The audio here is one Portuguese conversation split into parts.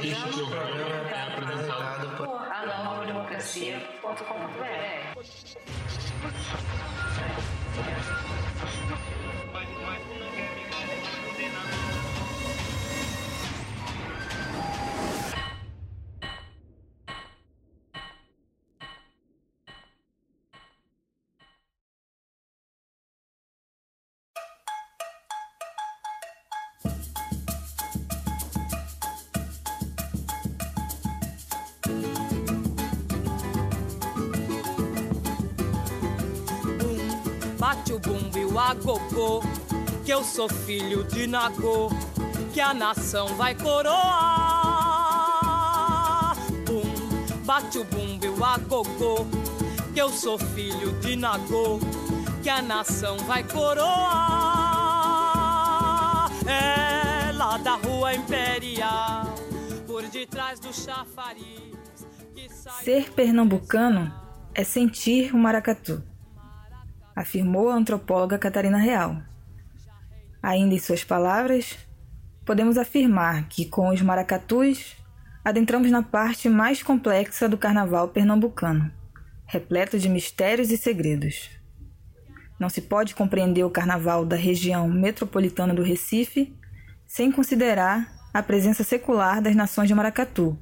Este programa é apresentado por anovademocracia.com.br. Bum, bate o bumbo e o agogô, que eu sou filho de Nagô, que a nação vai coroar. Bum, bate o bumbo e o agogô, que eu sou filho de Nagô, que a nação vai coroar. É lá da rua imperial, por detrás do chafariz. Ser pernambucano é sentir o maracatu, afirmou a antropóloga Catarina Real. Ainda em suas palavras, podemos afirmar que com os maracatus adentramos na parte mais complexa do carnaval pernambucano, repleto de mistérios e segredos. Não se pode compreender o carnaval da região metropolitana do Recife sem considerar a presença secular das nações de maracatu,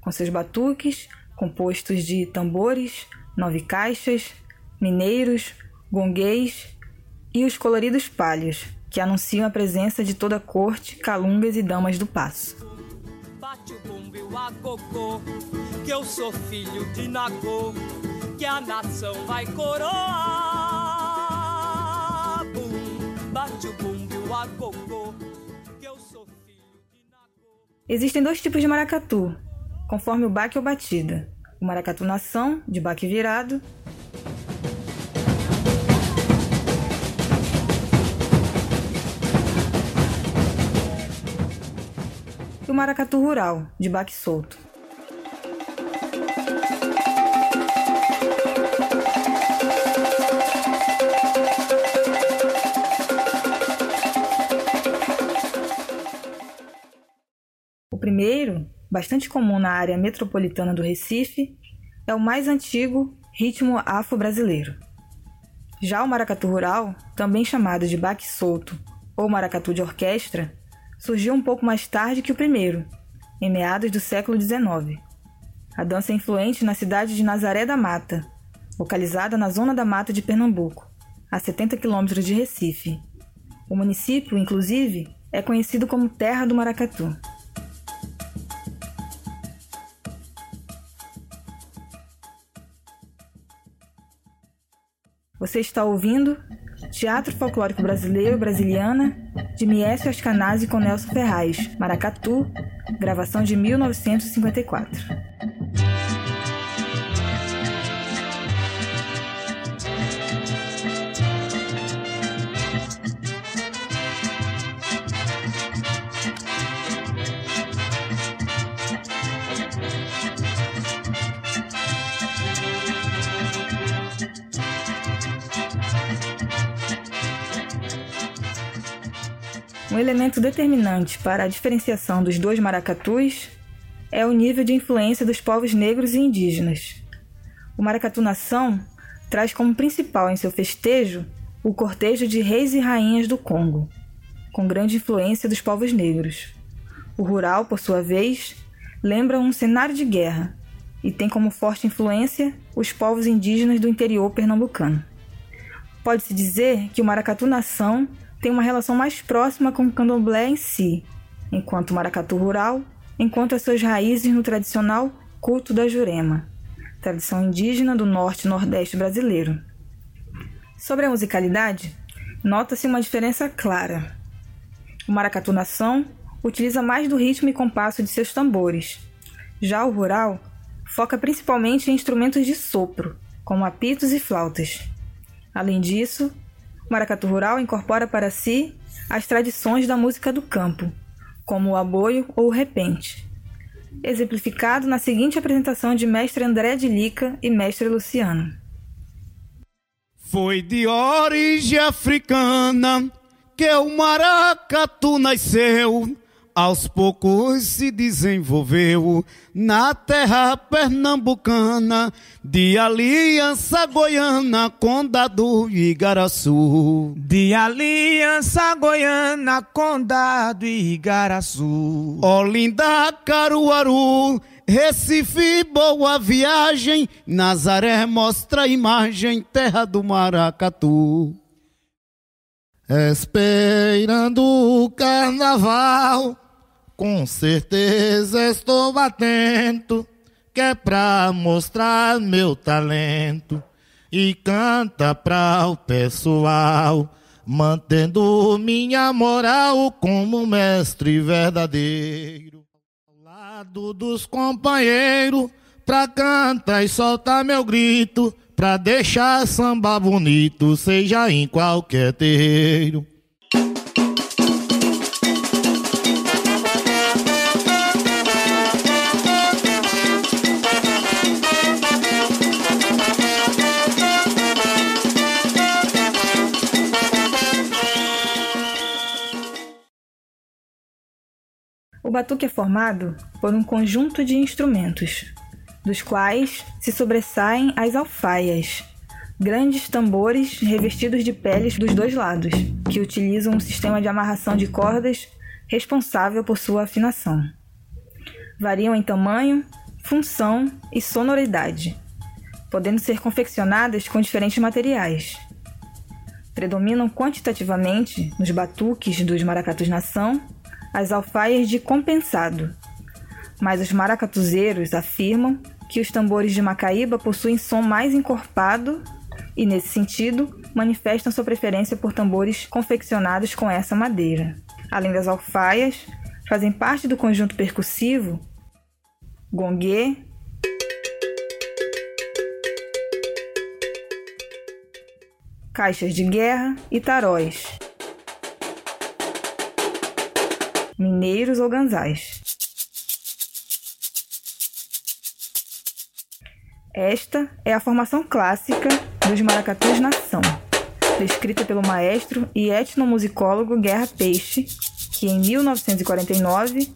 com seus batuques compostos de tambores, nove caixas, mineiros, gonguês e os coloridos palhos, que anunciam a presença de toda a corte, calungas e damas do passo. Bate o bumbo e o agogô, que eu sou filho de Nagô, que a nação vai coroar. Bum, bate o bumbo e o agogô, que eu sou filho de Nagô. Existem dois tipos de maracatu, conforme o baque ou batida. O maracatu nação, de baque virado, o maracatu rural, de baque solto. O primeiro, bastante comum na área metropolitana do Recife, é o mais antigo ritmo afro-brasileiro. Já o maracatu rural, também chamado de baque solto ou maracatu de orquestra, surgiu um pouco mais tarde que o primeiro, em meados do século XIX. A dança é influente na cidade de Nazaré da Mata, localizada na zona da mata de Pernambuco, a 70 quilômetros de Recife. O município, inclusive, é conhecido como Terra do Maracatu. Você está ouvindo Teatro Folclórico Brasileiro Brasiliana de Miécio Ascanazzi com Nelson Ferraz, Maracatu, gravação de 1954. Um elemento determinante para a diferenciação dos dois maracatus é o nível de influência dos povos negros e indígenas. O maracatu nação traz como principal em seu festejo o cortejo de reis e rainhas do Congo, com grande influência dos povos negros. O rural, por sua vez, lembra um cenário de guerra e tem como forte influência os povos indígenas do interior pernambucano. Pode-se dizer que o maracatu nação tem uma relação mais próxima com o candomblé em si, enquanto o maracatu rural encontra suas raízes no tradicional culto da Jurema, tradição indígena do norte e nordeste brasileiro. Sobre a musicalidade, nota-se uma diferença clara. O maracatu nação utiliza mais do ritmo e compasso de seus tambores. Já o rural foca principalmente em instrumentos de sopro, como apitos e flautas. Além disso, o maracatu rural incorpora para si as tradições da música do campo, como o aboio ou o repente, exemplificado na seguinte apresentação de mestre André de Lica e mestre Luciano. Foi de origem africana que o maracatu nasceu, aos poucos se desenvolveu na terra pernambucana, de Aliança Goiana, Condado Igaraçu. De Aliança Goiana, Condado Igaraçu. Olinda, Caruaru, Recife, boa viagem, Nazaré mostra a imagem, terra do maracatu. Esperando o carnaval com certeza estou atento, que é pra mostrar meu talento e canta pra o pessoal, mantendo minha moral como mestre verdadeiro. Ao lado dos companheiros, pra cantar e soltar meu grito, pra deixar samba bonito, seja em qualquer terreiro. Batuque é formado por um conjunto de instrumentos, dos quais se sobressaem as alfaias, grandes tambores revestidos de peles dos dois lados, que utilizam um sistema de amarração de cordas responsável por sua afinação. Variam em tamanho, função e sonoridade, podendo ser confeccionadas com diferentes materiais. Predominam quantitativamente nos batuques dos maracatus nação as alfaias de compensado, mas os maracatuzeiros afirmam que os tambores de Macaíba possuem som mais encorpado e, nesse sentido, manifestam sua preferência por tambores confeccionados com essa madeira. Além das alfaias, fazem parte do conjunto percussivo gongue, caixas de guerra e taróis. Mineiros ou ganzais. Esta é a formação clássica dos maracatus nação, descrita pelo maestro e etnomusicólogo Guerra Peixe, que em 1949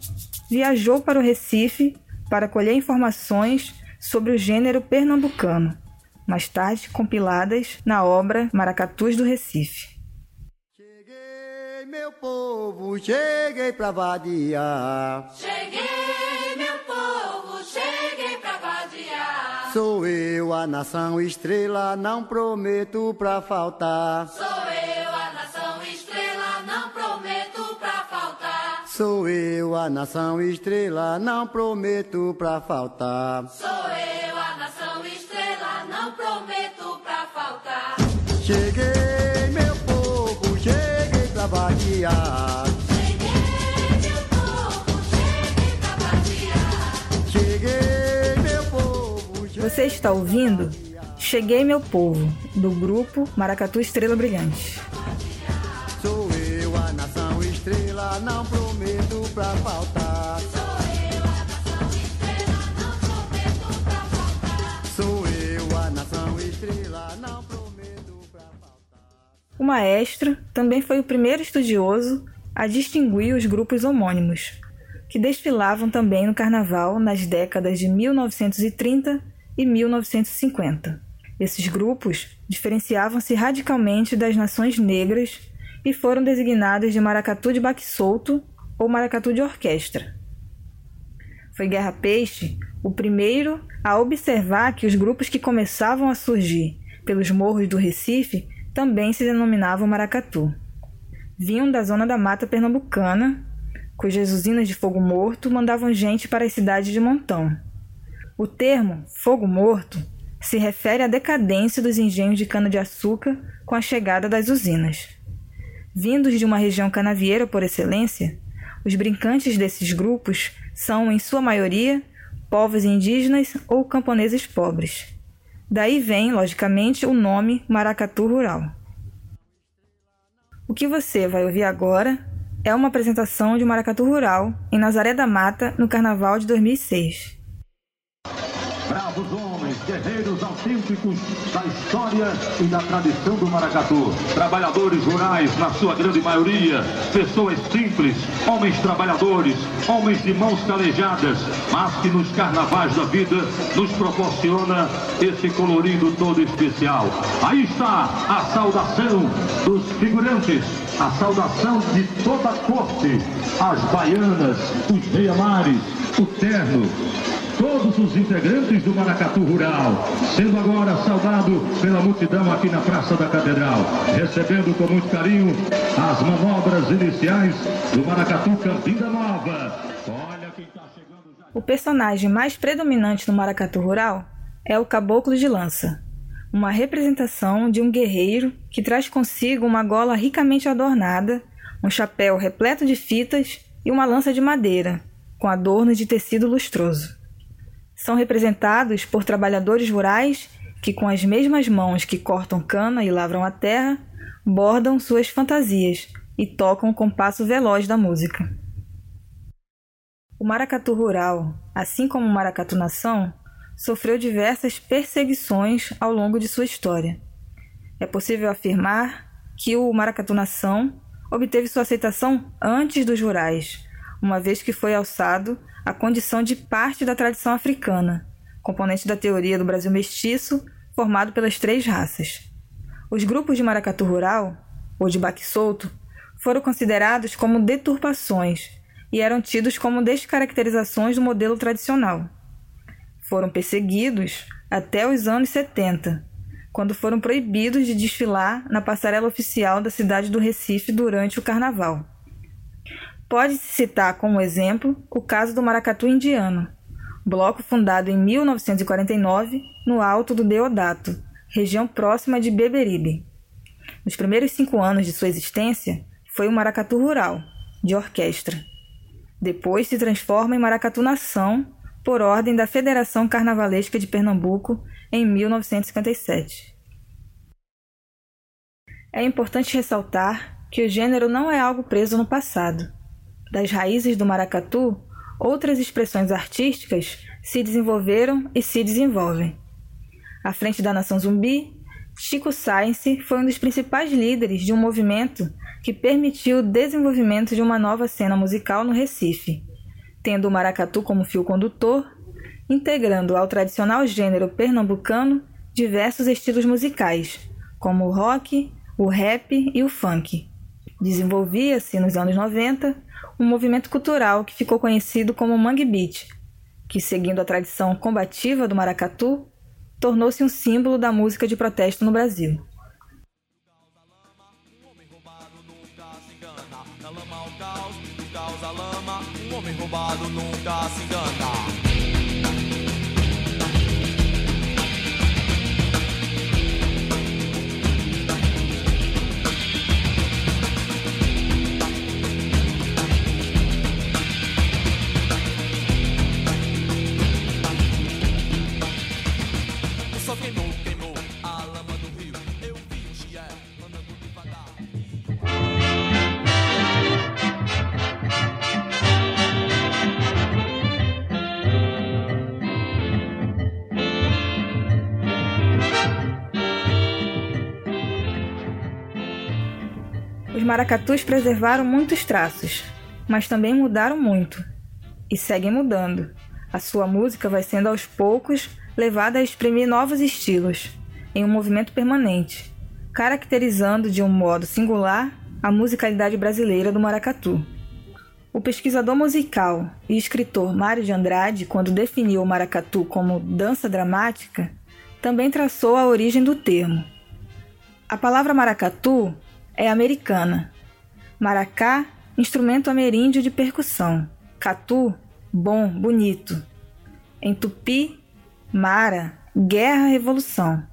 viajou para o Recife para colher informações sobre o gênero pernambucano, mais tarde compiladas na obra Maracatus do Recife meu povo, cheguei pra vadiar. Cheguei, meu povo, cheguei pra vadiar. Sou eu, a nação estrela, não prometo pra faltar. Sou eu, a nação estrela, não prometo pra faltar. Sou eu, a nação estrela, não prometo pra faltar. Sou eu, a nação estrela, não prometo pra faltar. Cheguei, vadiar. Cheguei, meu povo, cheguei. Cheguei, meu povo. cheguei Você está ouvindo Cheguei Meu Povo, do grupo Maracatu Estrela Brilhante. Sou eu, a nação estrela, não prometo pra faltar. Maestro também foi o primeiro estudioso a distinguir os grupos homônimos, que desfilavam também no carnaval nas décadas de 1930 e 1950. Esses grupos diferenciavam-se radicalmente das nações negras e foram designados de maracatu de baque solto ou maracatu de orquestra. Foi Guerra Peixe o primeiro a observar que os grupos que começavam a surgir pelos morros do Recife também se denominavam maracatu. Vinham da zona da mata pernambucana, cujas usinas de fogo morto mandavam gente para as cidades de montão. O termo fogo morto se refere à decadência dos engenhos de cana-de-açúcar com a chegada das usinas. Vindos de uma região canavieira por excelência, os brincantes desses grupos são, em sua maioria, povos indígenas ou camponeses pobres. Daí vem, logicamente, o nome maracatu rural. O que você vai ouvir agora é uma apresentação de maracatu rural em Nazaré da Mata no Carnaval de 2006. Da história e da tradição do maracatu. Trabalhadores rurais, na sua grande maioria, pessoas simples, homens trabalhadores, homens de mãos calejadas, mas que nos carnavais da vida nos proporciona esse colorido todo especial. Aí está a saudação dos figurantes, a saudação de toda a corte, as baianas, os reiamares, o terno, todos os integrantes do Maracatu Rural, sendo agora saudado pela multidão aqui na Praça da Catedral, recebendo com muito carinho as manobras iniciais do Maracatu Campina Nova. Olha quem está chegando já. O personagem mais predominante no maracatu rural é o caboclo de lança, uma representação de um guerreiro que traz consigo uma gola ricamente adornada, um chapéu repleto de fitas e uma lança de madeira, com adornos de tecido lustroso. São representados por trabalhadores rurais que, com as mesmas mãos que cortam cana e lavram a terra, bordam suas fantasias e tocam o compasso veloz da música. O maracatu rural, assim como o maracatu nação, sofreu diversas perseguições ao longo de sua história. É possível afirmar que o maracatu nação obteve sua aceitação antes dos rurais, uma vez que foi alçado à condição de parte da tradição africana, componente da teoria do Brasil mestiço, formado pelas três raças. Os grupos de maracatu rural, ou de baque solto, foram considerados como deturpações e eram tidos como descaracterizações do modelo tradicional. Foram perseguidos até os anos 70, quando foram proibidos de desfilar na passarela oficial da cidade do Recife durante o carnaval. Pode-se citar como exemplo o caso do Maracatu Indiano, bloco fundado em 1949 no alto do Deodato, região próxima de Beberibe. Nos primeiros cinco anos de sua existência, foi um maracatu rural, de orquestra. Depois se transforma em Maracatu Nação, por ordem da Federação Carnavalesca de Pernambuco, em 1957. É importante ressaltar que o gênero não é algo preso no passado. Das raízes do maracatu, outras expressões artísticas se desenvolveram e se desenvolvem. À frente da nação zumbi, Chico Science foi um dos principais líderes de um movimento que permitiu o desenvolvimento de uma nova cena musical no Recife, tendo o maracatu como fio condutor, integrando ao tradicional gênero pernambucano diversos estilos musicais, como o rock, o rap e o funk. Desenvolvia-se nos anos 90 um movimento cultural que ficou conhecido como Mangue Beat, que, seguindo a tradição combativa do maracatu, tornou-se um símbolo da música de protesto no Brasil. Roubado nunca se engana. Sol queimou, queimou a lama do rio. Eu vi o chié andando devagar. Os maracatus preservaram muitos traços, mas também mudaram muito. E seguem mudando. A sua música vai sendo aos poucos levada a exprimir novos estilos, em um movimento permanente, caracterizando de um modo singular a musicalidade brasileira do maracatu. O pesquisador musical e escritor Mário de Andrade, quando definiu o maracatu como dança dramática, também traçou a origem do termo. A palavra maracatu é americana. Maracá, instrumento ameríndio de percussão. Catu, bom, bonito. Em tupi, mara, guerra, revolução.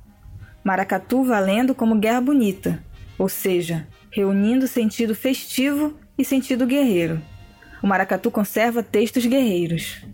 Maracatu valendo como guerra bonita, ou seja, reunindo sentido festivo e sentido guerreiro. O maracatu conserva textos guerreiros.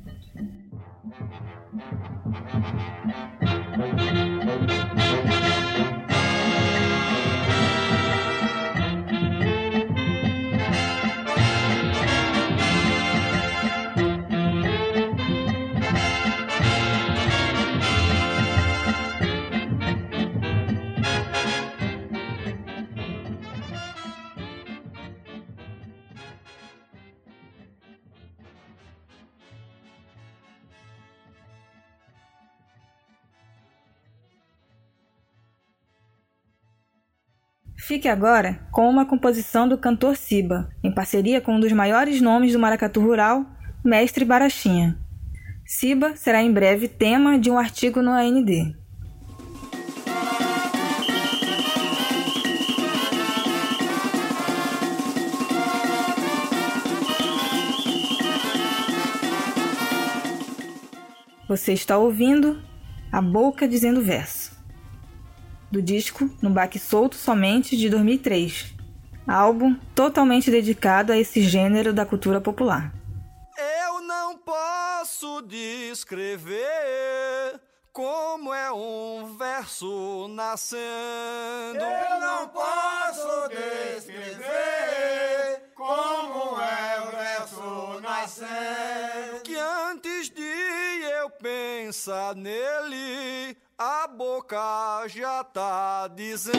Fique agora com uma composição do cantor Siba, em parceria com um dos maiores nomes do maracatu rural, Mestre Barachinha. Siba será em breve tema de um artigo no AND. Você está ouvindo A Boca Dizendo Verso, do disco No Baque Solto Somente de 2003, álbum totalmente dedicado a esse gênero da cultura popular. Eu não posso descrever como é um verso nascendo. Eu não posso descrever como é o verso nascendo. Pensar nele, a boca já tá dizendo.